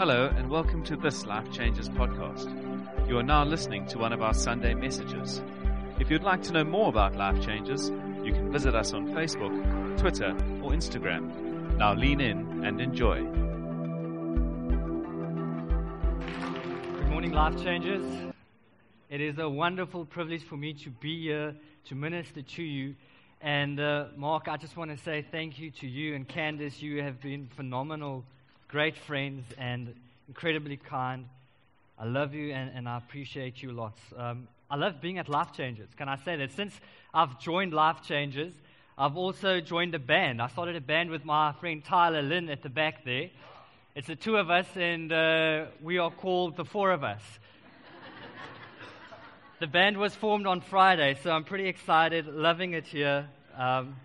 Hello, and welcome to this Life Changes podcast. You are now listening to one of our Sunday messages. If you'd like to know more about Life Changes, you can visit us on Facebook, Twitter, or Instagram. Now lean in and enjoy. Good morning, Life Changes. It is a wonderful privilege for me to be here to minister to you. And uh, Mark, I just want to say thank you to you and Candace. You have been phenomenal, great friends, and incredibly kind. I love you and, and I appreciate you lots. Um, I love being at Life Changers. Can I say that? Since I've joined Life Changers, I've also joined a band. I started a band with my friend Tyler Lynn at the back there. It's the two of us, and uh, we are called the four of us. the band was formed on Friday, so I'm pretty excited, loving it here. Um,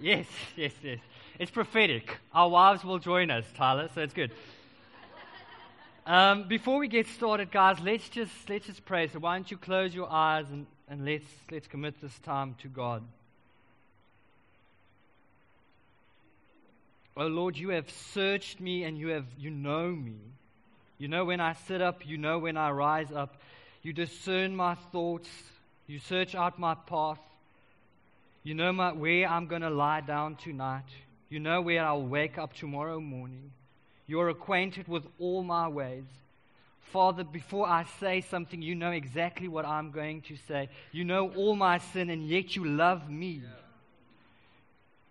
yes, yes, yes. It's prophetic. Our wives will join us, Tyler, so it's good. Um, before we get started, guys, let's just let's just pray. So why don't you close your eyes and, and let's let's commit this time to God. Oh Lord, you have searched me and you have you know me. You know when I sit up, you know when I rise up. You discern my thoughts. You search out my path. You know my, where I'm going to lie down tonight. You know where I'll wake up tomorrow morning. You're acquainted with all my ways. Father, before I say something, you know exactly what I'm going to say. You know all my sin, and yet you love me. Yeah.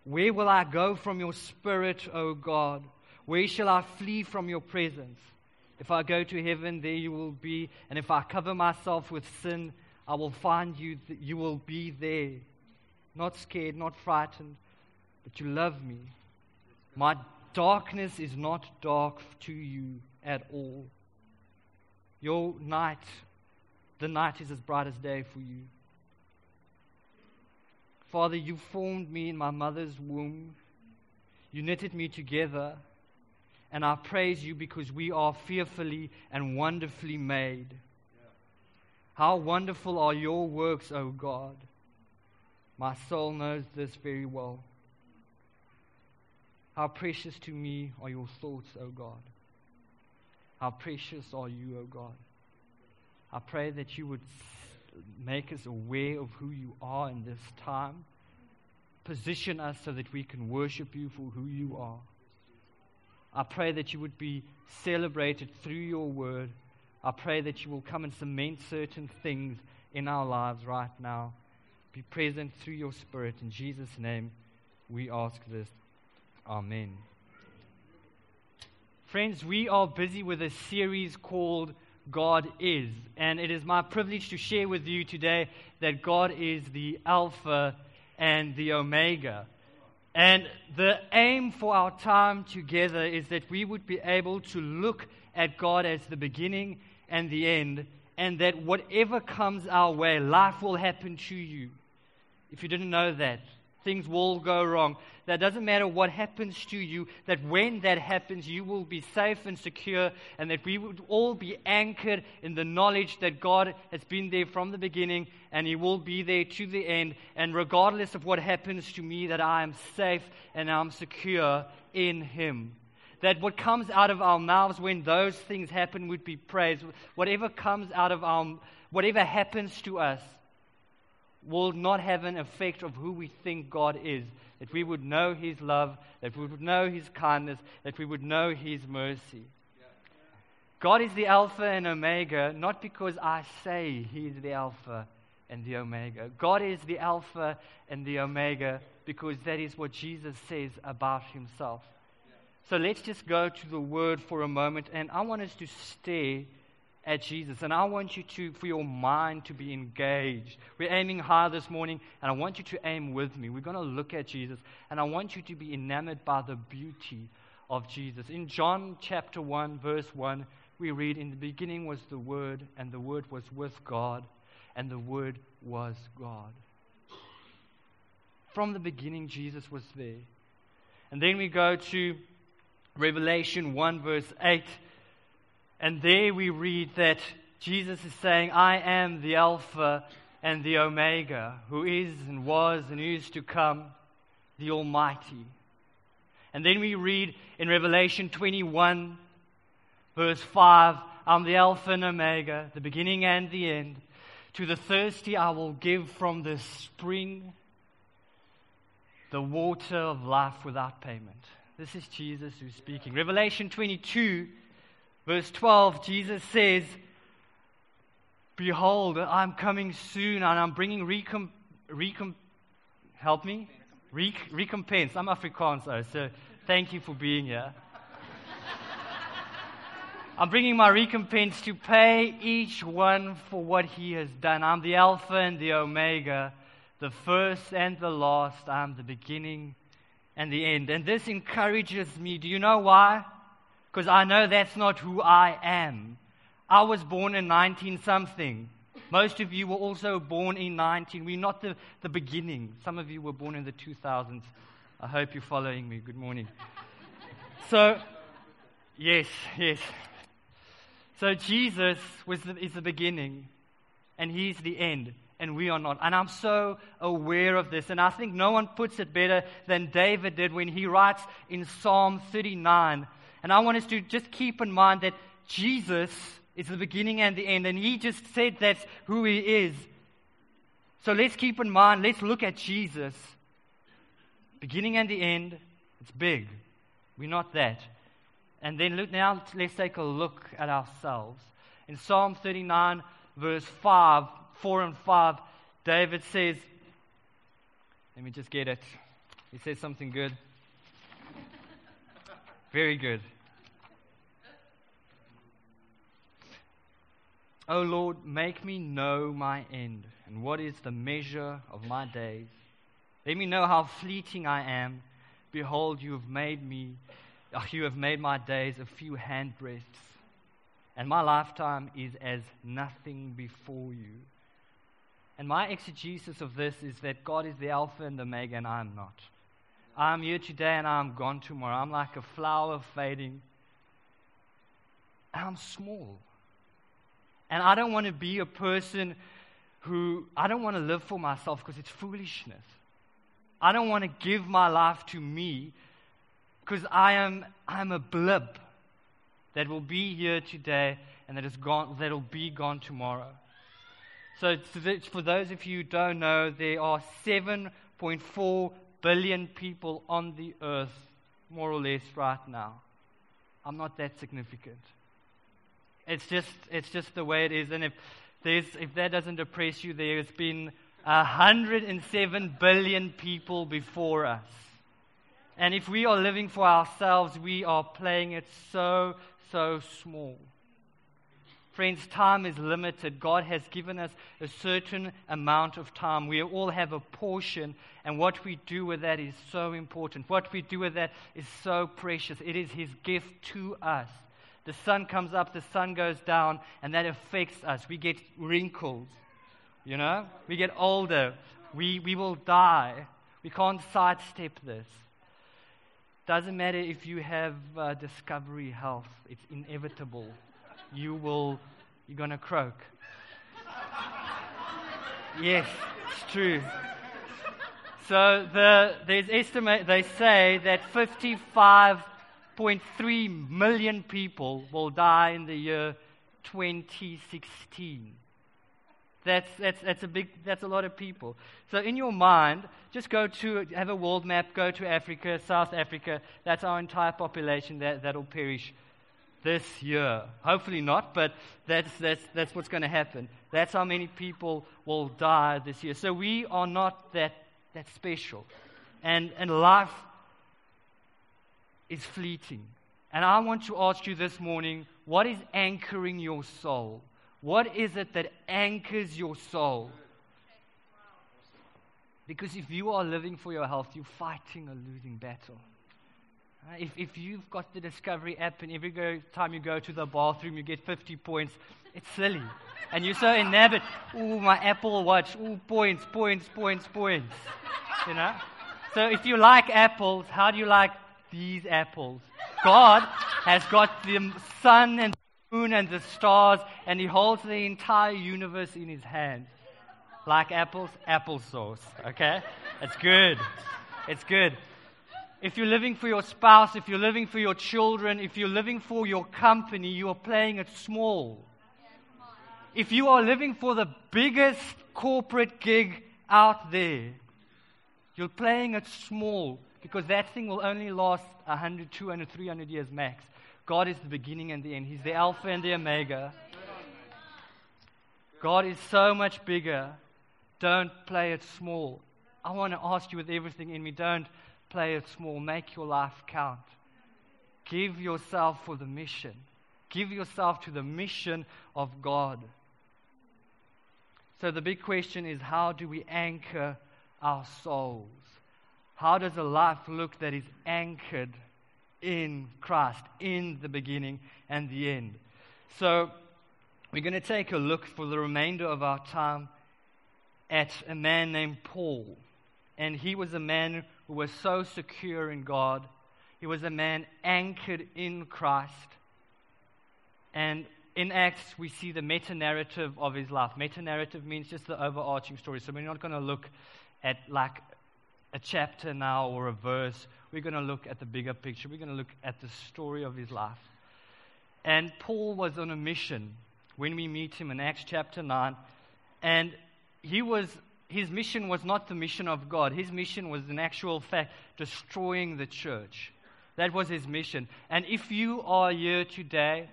Where will I go from your spirit, O God? Where shall I flee from your presence? If I go to heaven, there you will be. And if I cover myself with sin, I will find you. You will be there. Not scared, not frightened, but you love me. My darkness is not dark to you at all. Your night, the night is as bright as day for you. Father, you formed me in my mother's womb. You knitted me together. And I praise you because we are fearfully and wonderfully made. How wonderful are your works, O God. My soul knows this very well. How precious to me are your thoughts, O God. How precious are you, O God. I pray that you would make us aware of who you are in this time. Position us so that we can worship you for who you are. I pray that you would be celebrated through your word. I pray that you will come and cement certain things in our lives right now. Be present through your spirit. In Jesus' name, we ask this. Amen. Friends, we are busy with a series called God Is. And it is my privilege to share with you today that God is the Alpha and the Omega. And the aim for our time together is that we would be able to look at God as the beginning and the end, and that whatever comes our way, life will happen to you. If you didn't know that, things will go wrong. That doesn't matter what happens to you, that when that happens, you will be safe and secure, and that we would all be anchored in the knowledge that God has been there from the beginning and He will be there to the end. And regardless of what happens to me, that I am safe and I'm secure in Him that what comes out of our mouths when those things happen would be praise. Whatever comes out of our, whatever happens to us, will not have an effect of who we think God is. That we would know His love, that we would know His kindness, that we would know His mercy. God is the Alpha and Omega, not because I say He is the Alpha and the Omega. God is the Alpha and the Omega because that is what Jesus says about Himself. So let's just go to the Word for a moment, and I want us to stare at Jesus. And I want you to, for your mind to be engaged. We're aiming high this morning, and I want you to aim with me. We're going to look at Jesus, and I want you to be enamored by the beauty of Jesus. In John chapter 1, verse 1, we read, In the beginning was the Word, and the Word was with God, and the Word was God. From the beginning, Jesus was there. And then we go to Revelation 1, verse 8 and there we read that Jesus is saying, I am the Alpha and the Omega, who is and was and is to come, the Almighty. And then we read in Revelation 21, Verse 5 I'm the Alpha and Omega, the beginning and the end. To the thirsty, I will give from the spring the water of life without payment. This is Jesus who's speaking. Revelation 22, verse 12, Jesus says, Behold, I'm coming soon and I'm bringing recomp- recomp- help me? Re- recompense. I'm Afrikaans, though, so thank you for being here. I'm bringing my recompense to pay each one for what he has done. I'm the Alpha and the Omega, the first and the last. I'm the beginning and the end. And this encourages me. Do you know why? Because I know that's not who I am. I was born in 19 something. Most of you were also born in 19. We're not the, the beginning. Some of you were born in the 2000s. I hope you're following me. Good morning. So, yes, yes. So Jesus was the, is the beginning, and He's the end, and we are not. And I'm so aware of this, and I think no one puts it better than David did when he writes in Psalm 39. And I want us to just keep in mind that Jesus is the beginning and the end, and He just said that's who He is. So let's keep in mind, let's look at Jesus. Beginning and the end, it's big. We're not that. And then look, now let's take a look at ourselves. In Psalm 39, verse 5, 4 and 5, David says, let me just get it. He says something good. Very good. O Lord, make me know my end, and what is the measure of my days. Let me know how fleeting I am. Behold, you have made me Oh, you have made my days a few handbreadths, and my lifetime is as nothing before you. And my exegesis of this is that God is the Alpha and the Omega, and I am not. I'm here today and I'm gone tomorrow. I'm like a flower fading. I'm small. And I don't want to be a person who, I don't want to live for myself because it's foolishness. I don't want to give my life to me because I am I'm a blip that will be here today and that is gone that'll be gone tomorrow. So for those of you who don't know, there are 7.4 billion people on the earth, more or less, right now. I'm not that significant. It's just it's just the way it is. And if there's if that doesn't depress you, there's been 107 billion people before us. And if we are living for ourselves, we are playing it so, so small. Friends, time is limited. God has given us a certain amount of time. We all have a portion, and what we do with that is so important. What we do with that is so precious. It is His gift to us. The sun comes up, the sun goes down, and that affects us. We get wrinkles, you know? We get older. We, we will die. We can't sidestep this. Doesn't matter if you have uh, discovery health, it's inevitable. You will, you're going to croak. yes, it's true. So the, there's estimate, they say that 55.3 million people will die in the year 2016. That's, that's, that's, a big, that's a lot of people. So, in your mind, just go to, have a world map, go to Africa, South Africa. That's our entire population that, that'll perish this year. Hopefully not, but that's, that's, that's what's going to happen. That's how many people will die this year. So, we are not that, that special. And, and life is fleeting. And I want to ask you this morning what is anchoring your soul? What is it that anchors your soul? Because if you are living for your health, you're fighting a losing battle. If, if you've got the Discovery app and every go, time you go to the bathroom you get 50 points, it's silly. And you're so enamored. Oh, my Apple Watch. Oh, points, points, points, points. You know? So if you like apples, how do you like these apples? God has got the sun and moon and the stars, and he holds the entire universe in his hand. Like apples, applesauce, okay? It's good. It's good. If you're living for your spouse, if you're living for your children, if you're living for your company, you are playing it small. If you are living for the biggest corporate gig out there, you're playing it small because that thing will only last 100, 200, 300 years max. God is the beginning and the end. He's the Alpha and the Omega. God is so much bigger. Don't play it small. I want to ask you with everything in me don't play it small. Make your life count. Give yourself for the mission. Give yourself to the mission of God. So the big question is how do we anchor our souls? How does a life look that is anchored in Christ, in the beginning and the end? So we're going to take a look for the remainder of our time at a man named Paul. And he was a man who was so secure in God. He was a man anchored in Christ. And in Acts, we see the meta narrative of his life. Meta narrative means just the overarching story. So we're not going to look at like a chapter now or a verse. We're going to look at the bigger picture. We're going to look at the story of his life. And Paul was on a mission when we meet him in Acts chapter 9. And he was, his mission was not the mission of God. His mission was, in actual fact, destroying the church. That was his mission. And if you are here today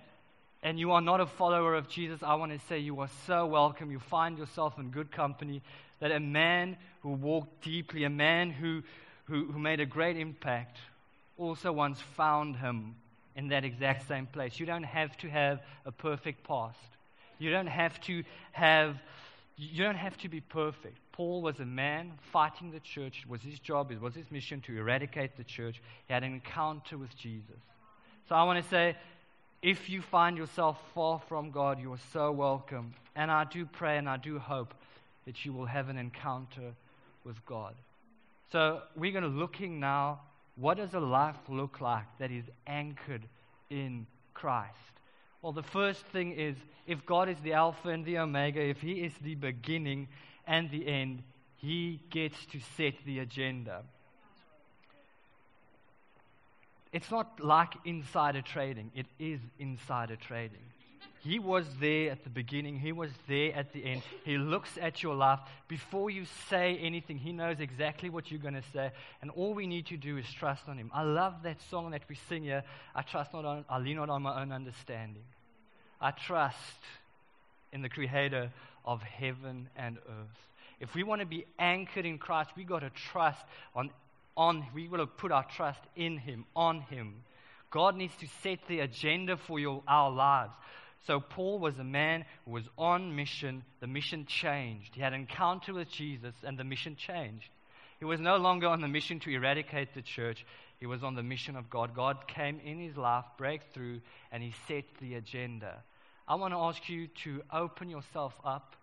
and you are not a follower of Jesus, I want to say you are so welcome. You find yourself in good company. That a man who walked deeply, a man who, who, who made a great impact, also once found him in that exact same place. You don't have to have a perfect past. You don't have to have you don't have to be perfect. Paul was a man fighting the church. It was his job, it was his mission to eradicate the church. He had an encounter with Jesus. So I want to say, if you find yourself far from God, you are so welcome. And I do pray and I do hope that you will have an encounter with God. So we're going to looking now, what does a life look like that is anchored in Christ? Well, the first thing is if God is the Alpha and the Omega, if He is the beginning and the end, He gets to set the agenda. It's not like insider trading, it is insider trading. He was there at the beginning, He was there at the end. He looks at your life. Before you say anything, He knows exactly what you're going to say. And all we need to do is trust on Him. I love that song that we sing here I trust not on, I lean not on my own understanding. I trust in the Creator of heaven and earth. If we want to be anchored in Christ, we've got to trust on, on we got to put our trust in Him, on Him. God needs to set the agenda for your, our lives. So Paul was a man who was on mission. The mission changed. He had an encounter with Jesus, and the mission changed. He was no longer on the mission to eradicate the church. He was on the mission of God. God came in his life, breakthrough, and he set the agenda. I want to ask you to open yourself up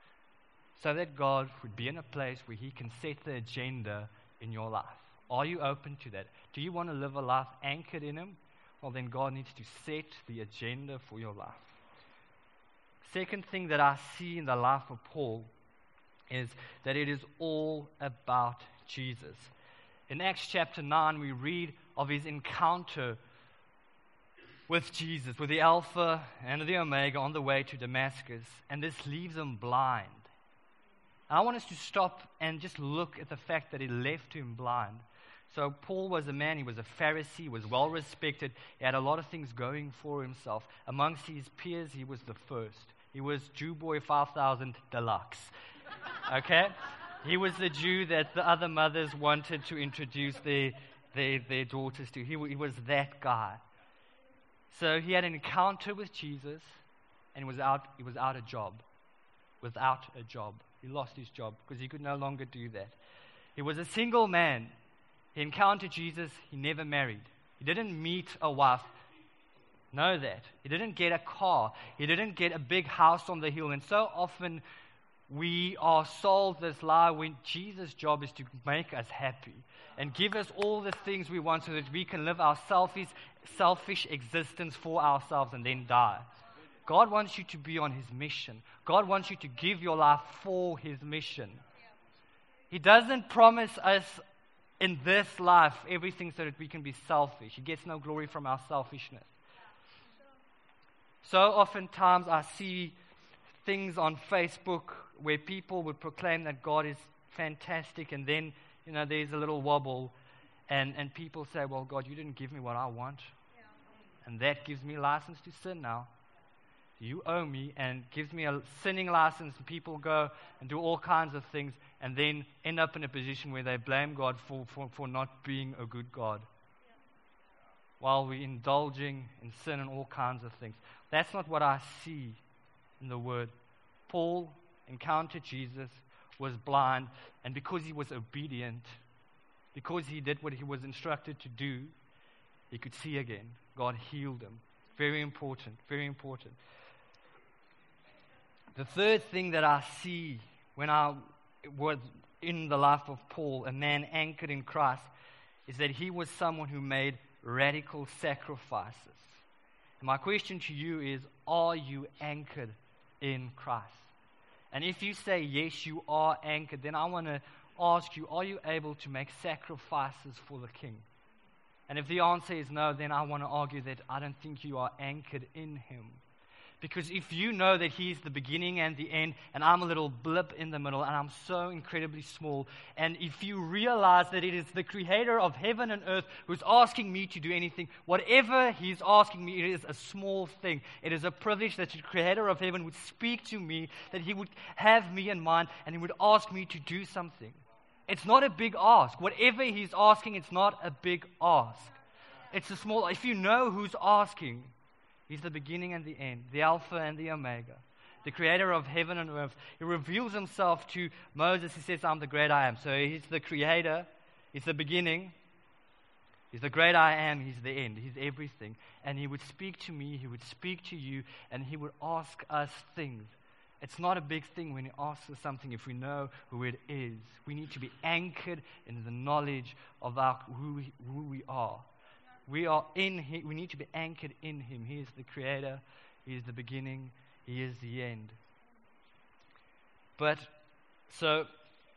so that God would be in a place where he can set the agenda in your life. Are you open to that? Do you want to live a life anchored in him? Well, then God needs to set the agenda for your life. Second thing that I see in the life of Paul is that it is all about Jesus. In Acts chapter 9, we read of his encounter with Jesus, with the Alpha and the Omega on the way to Damascus, and this leaves him blind. I want us to stop and just look at the fact that it left him blind. So, Paul was a man, he was a Pharisee, he was well respected, he had a lot of things going for himself. Amongst his peers, he was the first. He was Jew Boy 5000 Deluxe. Okay? He was the Jew that the other mothers wanted to introduce their, their, their daughters to. He, he was that guy. So he had an encounter with Jesus and was out, he was out a job. Without a job. He lost his job because he could no longer do that. He was a single man. He encountered Jesus. He never married. He didn't meet a wife. Know that. He didn't get a car. He didn't get a big house on the hill. And so often we are sold this lie when Jesus' job is to make us happy and give us all the things we want so that we can live our selfish, selfish existence for ourselves and then die. God wants you to be on His mission. God wants you to give your life for His mission. He doesn't promise us in this life everything so that we can be selfish. He gets no glory from our selfishness. So oftentimes I see things on Facebook where people would proclaim that God is fantastic, and then, you know, there's a little wobble, and, and people say, Well, God, you didn't give me what I want. And that gives me license to sin now. You owe me, and gives me a sinning license, and people go and do all kinds of things, and then end up in a position where they blame God for, for, for not being a good God. While we're indulging in sin and all kinds of things. That's not what I see in the Word. Paul encountered Jesus, was blind, and because he was obedient, because he did what he was instructed to do, he could see again. God healed him. Very important, very important. The third thing that I see when I was in the life of Paul, a man anchored in Christ, is that he was someone who made radical sacrifices. My question to you is Are you anchored in Christ? And if you say yes, you are anchored, then I want to ask you Are you able to make sacrifices for the King? And if the answer is no, then I want to argue that I don't think you are anchored in Him. Because if you know that He's the beginning and the end, and I'm a little blip in the middle, and I'm so incredibly small, and if you realize that it is the Creator of heaven and earth who's asking me to do anything, whatever He's asking me, it is a small thing. It is a privilege that the Creator of heaven would speak to me, that He would have me in mind, and He would ask me to do something. It's not a big ask. Whatever He's asking, it's not a big ask. It's a small, if you know who's asking, He's the beginning and the end, the Alpha and the Omega, the creator of heaven and earth. He reveals himself to Moses. He says, I'm the great I am. So he's the creator, he's the beginning, he's the great I am, he's the end, he's everything. And he would speak to me, he would speak to you, and he would ask us things. It's not a big thing when he asks us something if we know who it is. We need to be anchored in the knowledge of our, who, who we are. We are in him. We need to be anchored in him. He is the creator. He is the beginning. He is the end. But so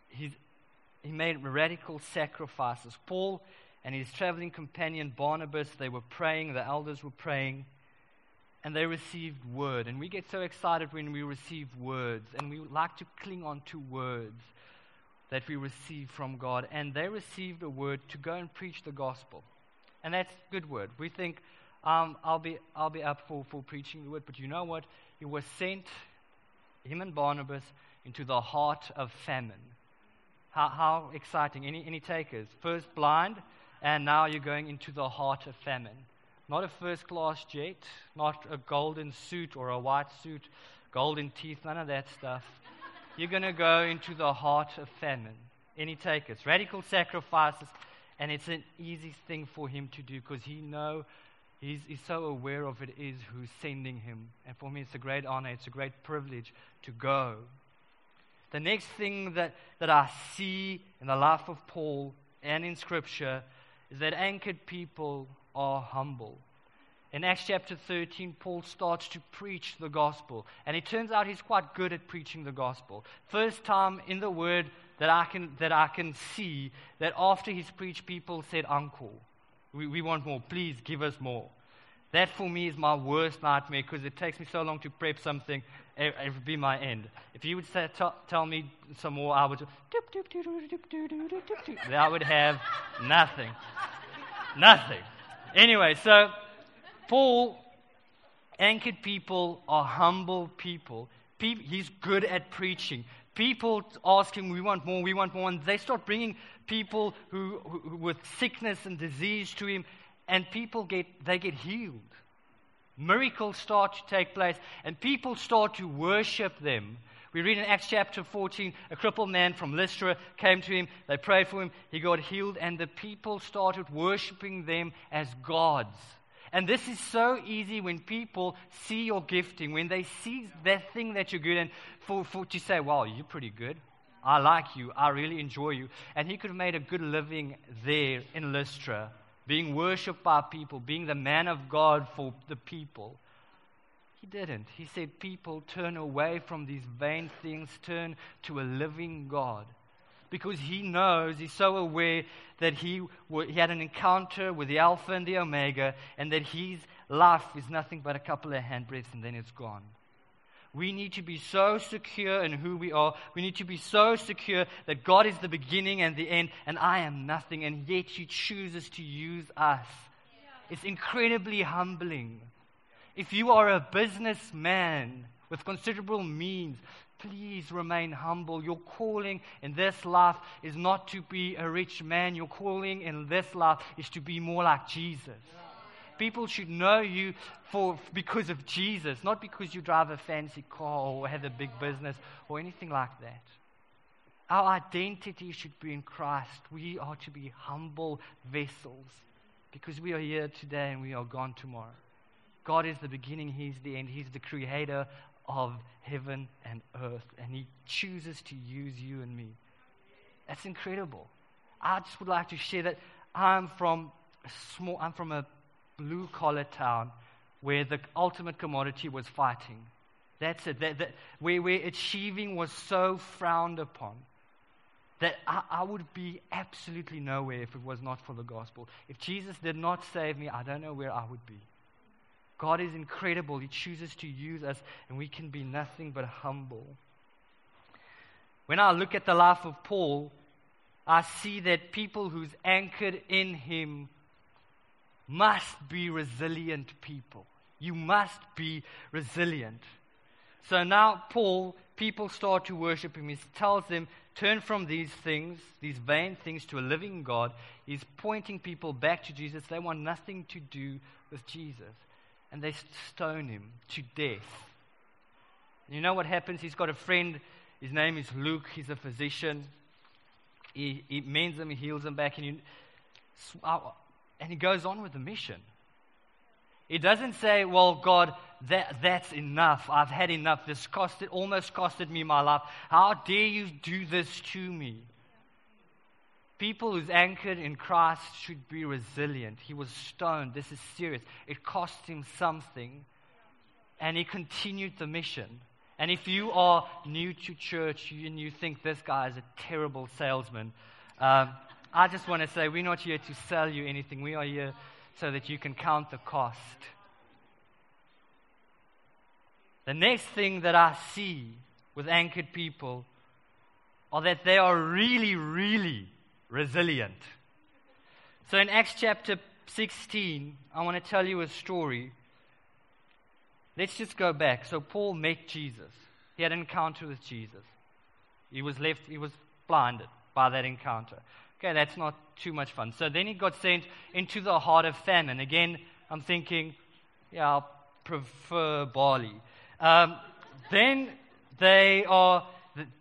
he's, he made radical sacrifices. Paul and his traveling companion Barnabas, they were praying, the elders were praying, and they received word. And we get so excited when we receive words, and we like to cling on to words that we receive from God. And they received a word to go and preach the gospel. And that's good word. We think, um, I'll, be, I'll be up for, for preaching the word. But you know what? He was sent, him and Barnabas, into the heart of famine. How, how exciting. Any, any takers? First blind, and now you're going into the heart of famine. Not a first class jet, not a golden suit or a white suit, golden teeth, none of that stuff. You're going to go into the heart of famine. Any takers? Radical sacrifices and it's an easy thing for him to do because he know he's, he's so aware of it is who's sending him. And for me, it's a great honor, it's a great privilege to go. The next thing that, that I see in the life of Paul and in Scripture is that anchored people are humble. In Acts chapter 13, Paul starts to preach the gospel. And it turns out he's quite good at preaching the gospel. First time in the Word that I can, that I can see that after he's preached, people said, Uncle, we, we want more. Please give us more. That for me is my worst nightmare because it takes me so long to prep something. It, it would be my end. If you would say, t- tell me some more, I would just, I would have nothing. nothing. Anyway, so Paul anchored people are humble people. He's good at preaching people ask him, We want more, we want more. And they start bringing people who, who, with sickness and disease to him, and people get, they get healed. Miracles start to take place, and people start to worship them. We read in Acts chapter 14, a crippled man from Lystra came to him. They prayed for him. He got healed, and the people started worshiping them as gods. And this is so easy when people see your gifting, when they see that thing that you're good in, for, for to say, wow, you're pretty good. I like you. I really enjoy you. And he could have made a good living there in Lystra, being worshipped by people, being the man of God for the people. He didn't. He said, People turn away from these vain things, turn to a living God. Because he knows, he's so aware that he, he had an encounter with the Alpha and the Omega, and that his life is nothing but a couple of handbreadths and then it's gone. We need to be so secure in who we are. We need to be so secure that God is the beginning and the end, and I am nothing, and yet He chooses to use us. It's incredibly humbling. If you are a businessman with considerable means, please remain humble. Your calling in this life is not to be a rich man, your calling in this life is to be more like Jesus. People should know you for, because of Jesus, not because you drive a fancy car or have a big business or anything like that. Our identity should be in Christ. We are to be humble vessels because we are here today and we are gone tomorrow. God is the beginning, He's the end. He's the creator of heaven and earth, and He chooses to use you and me. That's incredible. I just would like to share that I'm from a small, I'm from a blue collar town where the ultimate commodity was fighting. That's it. That, that, where, where achieving was so frowned upon that I, I, would be absolutely nowhere if it was not for the gospel. If Jesus did not save me, I don't know where I would be. God is incredible. He chooses to use us, and we can be nothing but humble. When I look at the life of Paul, I see that people who's anchored in him must be resilient people. You must be resilient. So now, Paul, people start to worship him. He tells them, turn from these things, these vain things, to a living God. He's pointing people back to Jesus. They want nothing to do with Jesus. And they stone him to death. You know what happens? He's got a friend. His name is Luke. He's a physician. He, he mends them, he heals them back. And, you, oh, and he goes on with the mission. He doesn't say, Well, God, that, that's enough. I've had enough. This costed, almost costed me my life. How dare you do this to me? People who's anchored in Christ should be resilient. He was stoned. This is serious. It cost him something. And he continued the mission. And if you are new to church and you think this guy is a terrible salesman, um, I just want to say we're not here to sell you anything. We are here so that you can count the cost. The next thing that I see with anchored people are that they are really, really resilient. So in Acts chapter 16, I want to tell you a story. Let's just go back. So Paul met Jesus. He had an encounter with Jesus. He was left, he was blinded by that encounter. Okay, that's not too much fun. So then he got sent into the heart of famine. Again, I'm thinking, yeah, I'll prefer barley. Um, then they are,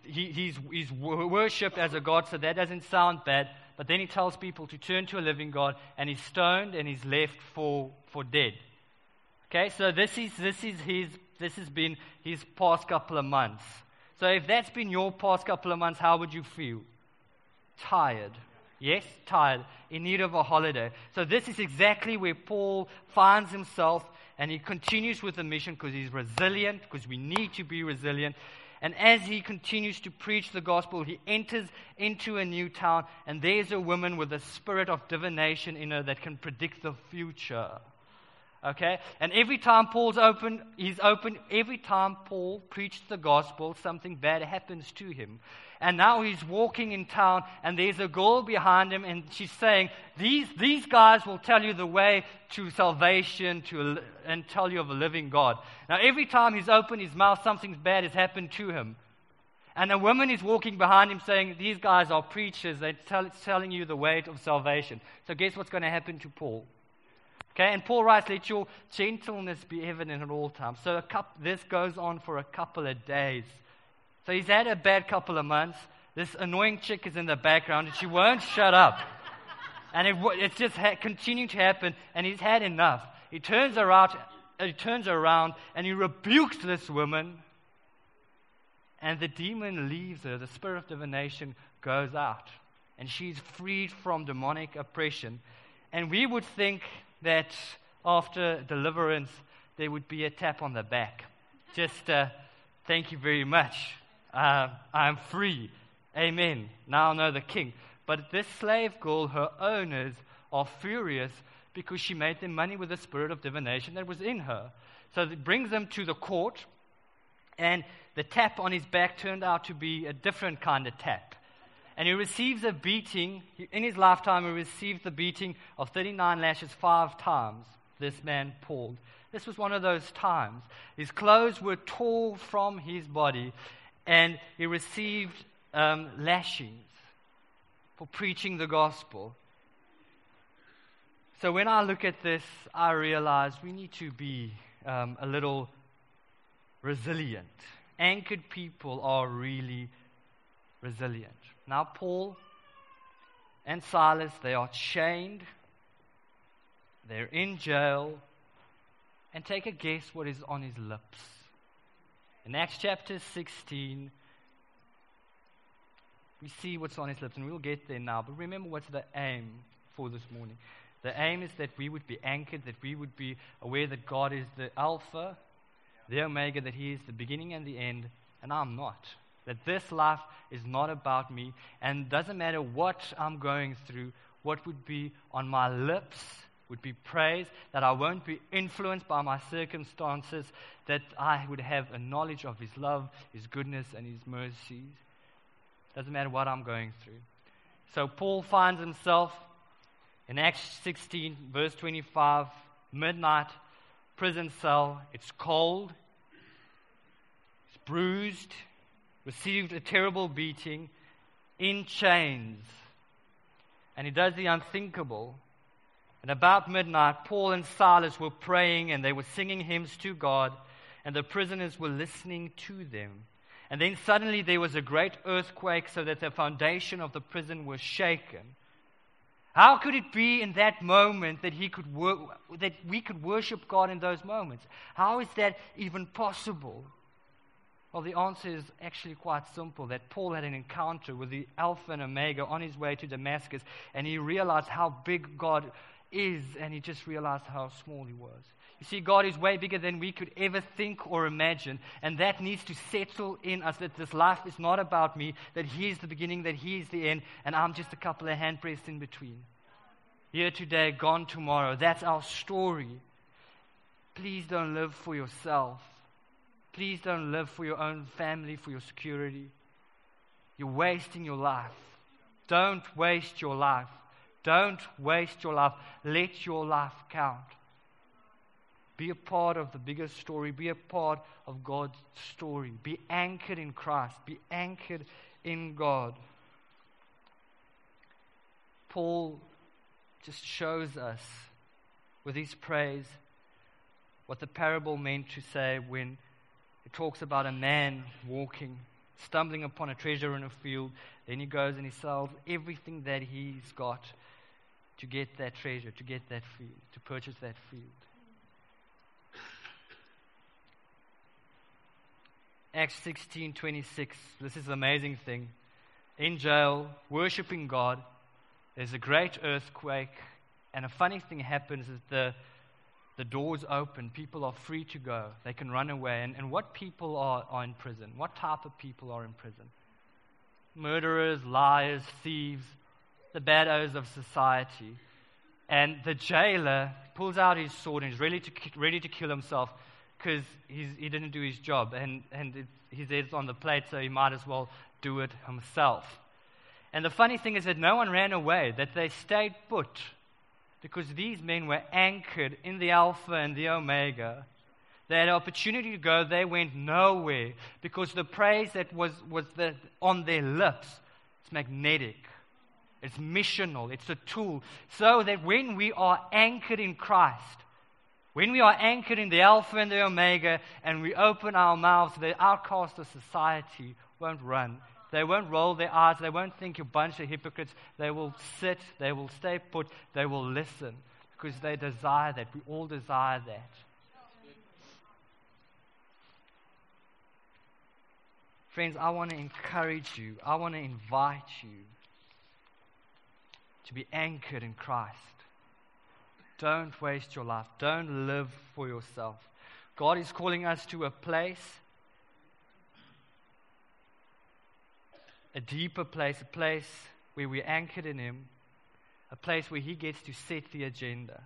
he, he's, he's worshipped as a god, so that doesn't sound bad. But then he tells people to turn to a living God, and he's stoned and he's left for, for dead. Okay, so this is, this is his, this has been his past couple of months. So if that's been your past couple of months, how would you feel? tired. Yes, tired, in need of a holiday. So, this is exactly where Paul finds himself, and he continues with the mission because he's resilient, because we need to be resilient. And as he continues to preach the gospel, he enters into a new town, and there's a woman with a spirit of divination in her that can predict the future. Okay? And every time Paul's open, he's open, every time Paul preached the gospel, something bad happens to him. And now he's walking in town, and there's a girl behind him, and she's saying, These, these guys will tell you the way to salvation to, and tell you of a living God. Now, every time he's opened his mouth, something bad has happened to him. And a woman is walking behind him saying, These guys are preachers. They're tell, telling you the way of salvation. So, guess what's going to happen to Paul? Okay, and Paul writes, Let your gentleness be evident at all times. So couple, this goes on for a couple of days. So he's had a bad couple of months. This annoying chick is in the background, and she won't shut up. And it, it's just ha- continuing to happen, and he's had enough. He turns around, he turns around, and he rebukes this woman, and the demon leaves her. The spirit of divination goes out, and she's freed from demonic oppression. And we would think that after deliverance, there would be a tap on the back. Just uh, thank you very much. Uh, I'm free. Amen. Now I know the king. But this slave girl, her owners, are furious because she made them money with the spirit of divination that was in her. So it brings them to the court, and the tap on his back turned out to be a different kind of tap. And he receives a beating. In his lifetime, he received the beating of 39 lashes five times. This man, Paul. This was one of those times. His clothes were torn from his body, and he received um, lashings for preaching the gospel. So when I look at this, I realize we need to be um, a little resilient. Anchored people are really resilient. Now, Paul and Silas, they are chained, they're in jail, and take a guess what is on his lips. In Acts chapter 16, we see what's on his lips, and we'll get there now. But remember what's the aim for this morning. The aim is that we would be anchored, that we would be aware that God is the Alpha, the Omega, that He is the beginning and the end, and I'm not. That this life is not about me, and doesn't matter what I'm going through, what would be on my lips would be praise, that I won't be influenced by my circumstances, that I would have a knowledge of His love, His goodness, and His mercies. Doesn't matter what I'm going through. So Paul finds himself in Acts 16, verse 25, midnight, prison cell. It's cold, it's bruised, received a terrible beating, in chains. And he does the unthinkable. And about midnight, Paul and Silas were praying and they were singing hymns to God, and the prisoners were listening to them. And then suddenly there was a great earthquake, so that the foundation of the prison was shaken. How could it be in that moment that, he could wor- that we could worship God in those moments? How is that even possible? Well, the answer is actually quite simple that Paul had an encounter with the Alpha and Omega on his way to Damascus, and he realized how big God is, and he just realized how small he was. You see, God is way bigger than we could ever think or imagine, and that needs to settle in us that this life is not about me, that He is the beginning, that He is the end, and I'm just a couple of handbreadths in between. Here today, gone tomorrow. That's our story. Please don't live for yourself. Please don't live for your own family, for your security. You're wasting your life. Don't waste your life. Don't waste your life. Let your life count. Be a part of the bigger story. Be a part of God's story. Be anchored in Christ. Be anchored in God. Paul just shows us with his praise what the parable meant to say when talks about a man walking, stumbling upon a treasure in a field. Then he goes and he sells everything that he's got to get that treasure, to get that field, to purchase that field. Acts 16 26. This is an amazing thing. In jail, worshiping God, there's a great earthquake, and a funny thing happens is the, the doors open. People are free to go, they can run away. And, and what people are, are in prison? What type of people are in prison? Murderers, liars, thieves, the bad of society. And the jailer pulls out his sword and is ready to, ready to kill himself because he didn't do his job and, and it, his head's on the plate, so he might as well do it himself. And the funny thing is that no one ran away, that they stayed put because these men were anchored in the Alpha and the Omega. They had an opportunity to go, they went nowhere because the praise that was, was the, on their lips is magnetic. It's missional. It's a tool. So that when we are anchored in Christ, when we are anchored in the Alpha and the Omega and we open our mouths, the outcast of society won't run. They won't roll their eyes. They won't think you're a bunch of hypocrites. They will sit. They will stay put. They will listen because they desire that. We all desire that. Friends, I want to encourage you. I want to invite you to be anchored in Christ. Don't waste your life. Don't live for yourself. God is calling us to a place a deeper place, a place where we're anchored in Him, a place where He gets to set the agenda,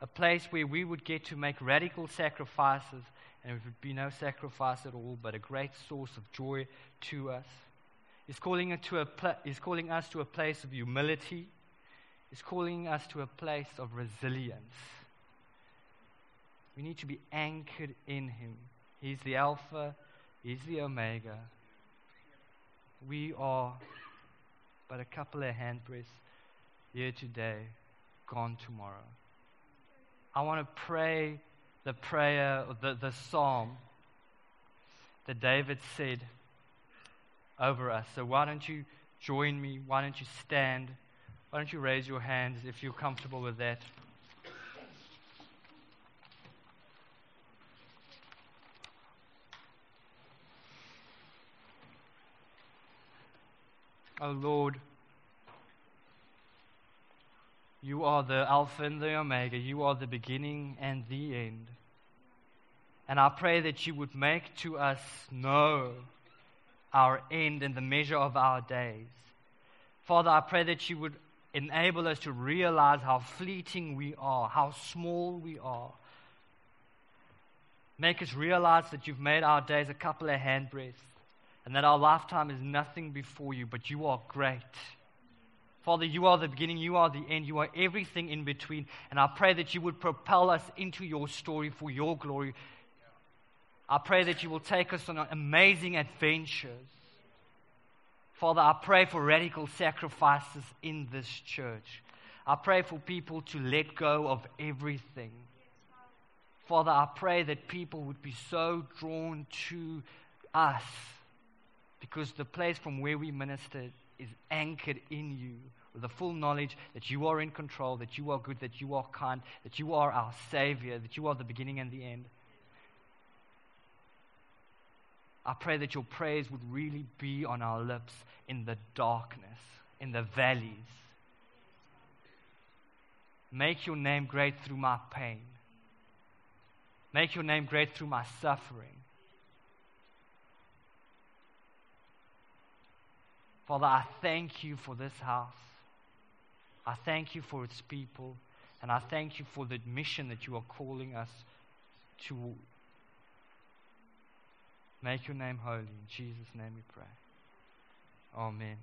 a place where we would get to make radical sacrifices, and it would be no sacrifice at all, but a great source of joy to us. He's calling, it to a pla- he's calling us to a place of humility. He's calling us to a place of resilience. We need to be anchored in Him. He's the Alpha, He's the Omega. We are but a couple of handbreadths here today, gone tomorrow. I want to pray the prayer, the, the psalm that David said over us. So why don't you join me? Why don't you stand? Why don't you raise your hands if you're comfortable with that? Oh Lord, you are the Alpha and the Omega. You are the beginning and the end. And I pray that you would make to us know our end and the measure of our days. Father, I pray that you would enable us to realize how fleeting we are, how small we are. Make us realize that you've made our days a couple of handbreadths and that our lifetime is nothing before you, but you are great. Father, you are the beginning, you are the end, you are everything in between. And I pray that you would propel us into your story for your glory. I pray that you will take us on amazing adventures. Father, I pray for radical sacrifices in this church. I pray for people to let go of everything. Father, I pray that people would be so drawn to us because the place from where we minister is anchored in you with the full knowledge that you are in control, that you are good, that you are kind, that you are our Savior, that you are the beginning and the end. I pray that your praise would really be on our lips in the darkness, in the valleys. Make your name great through my pain. Make your name great through my suffering. Father, I thank you for this house. I thank you for its people. And I thank you for the mission that you are calling us to make your name holy. In Jesus' name we pray. Amen.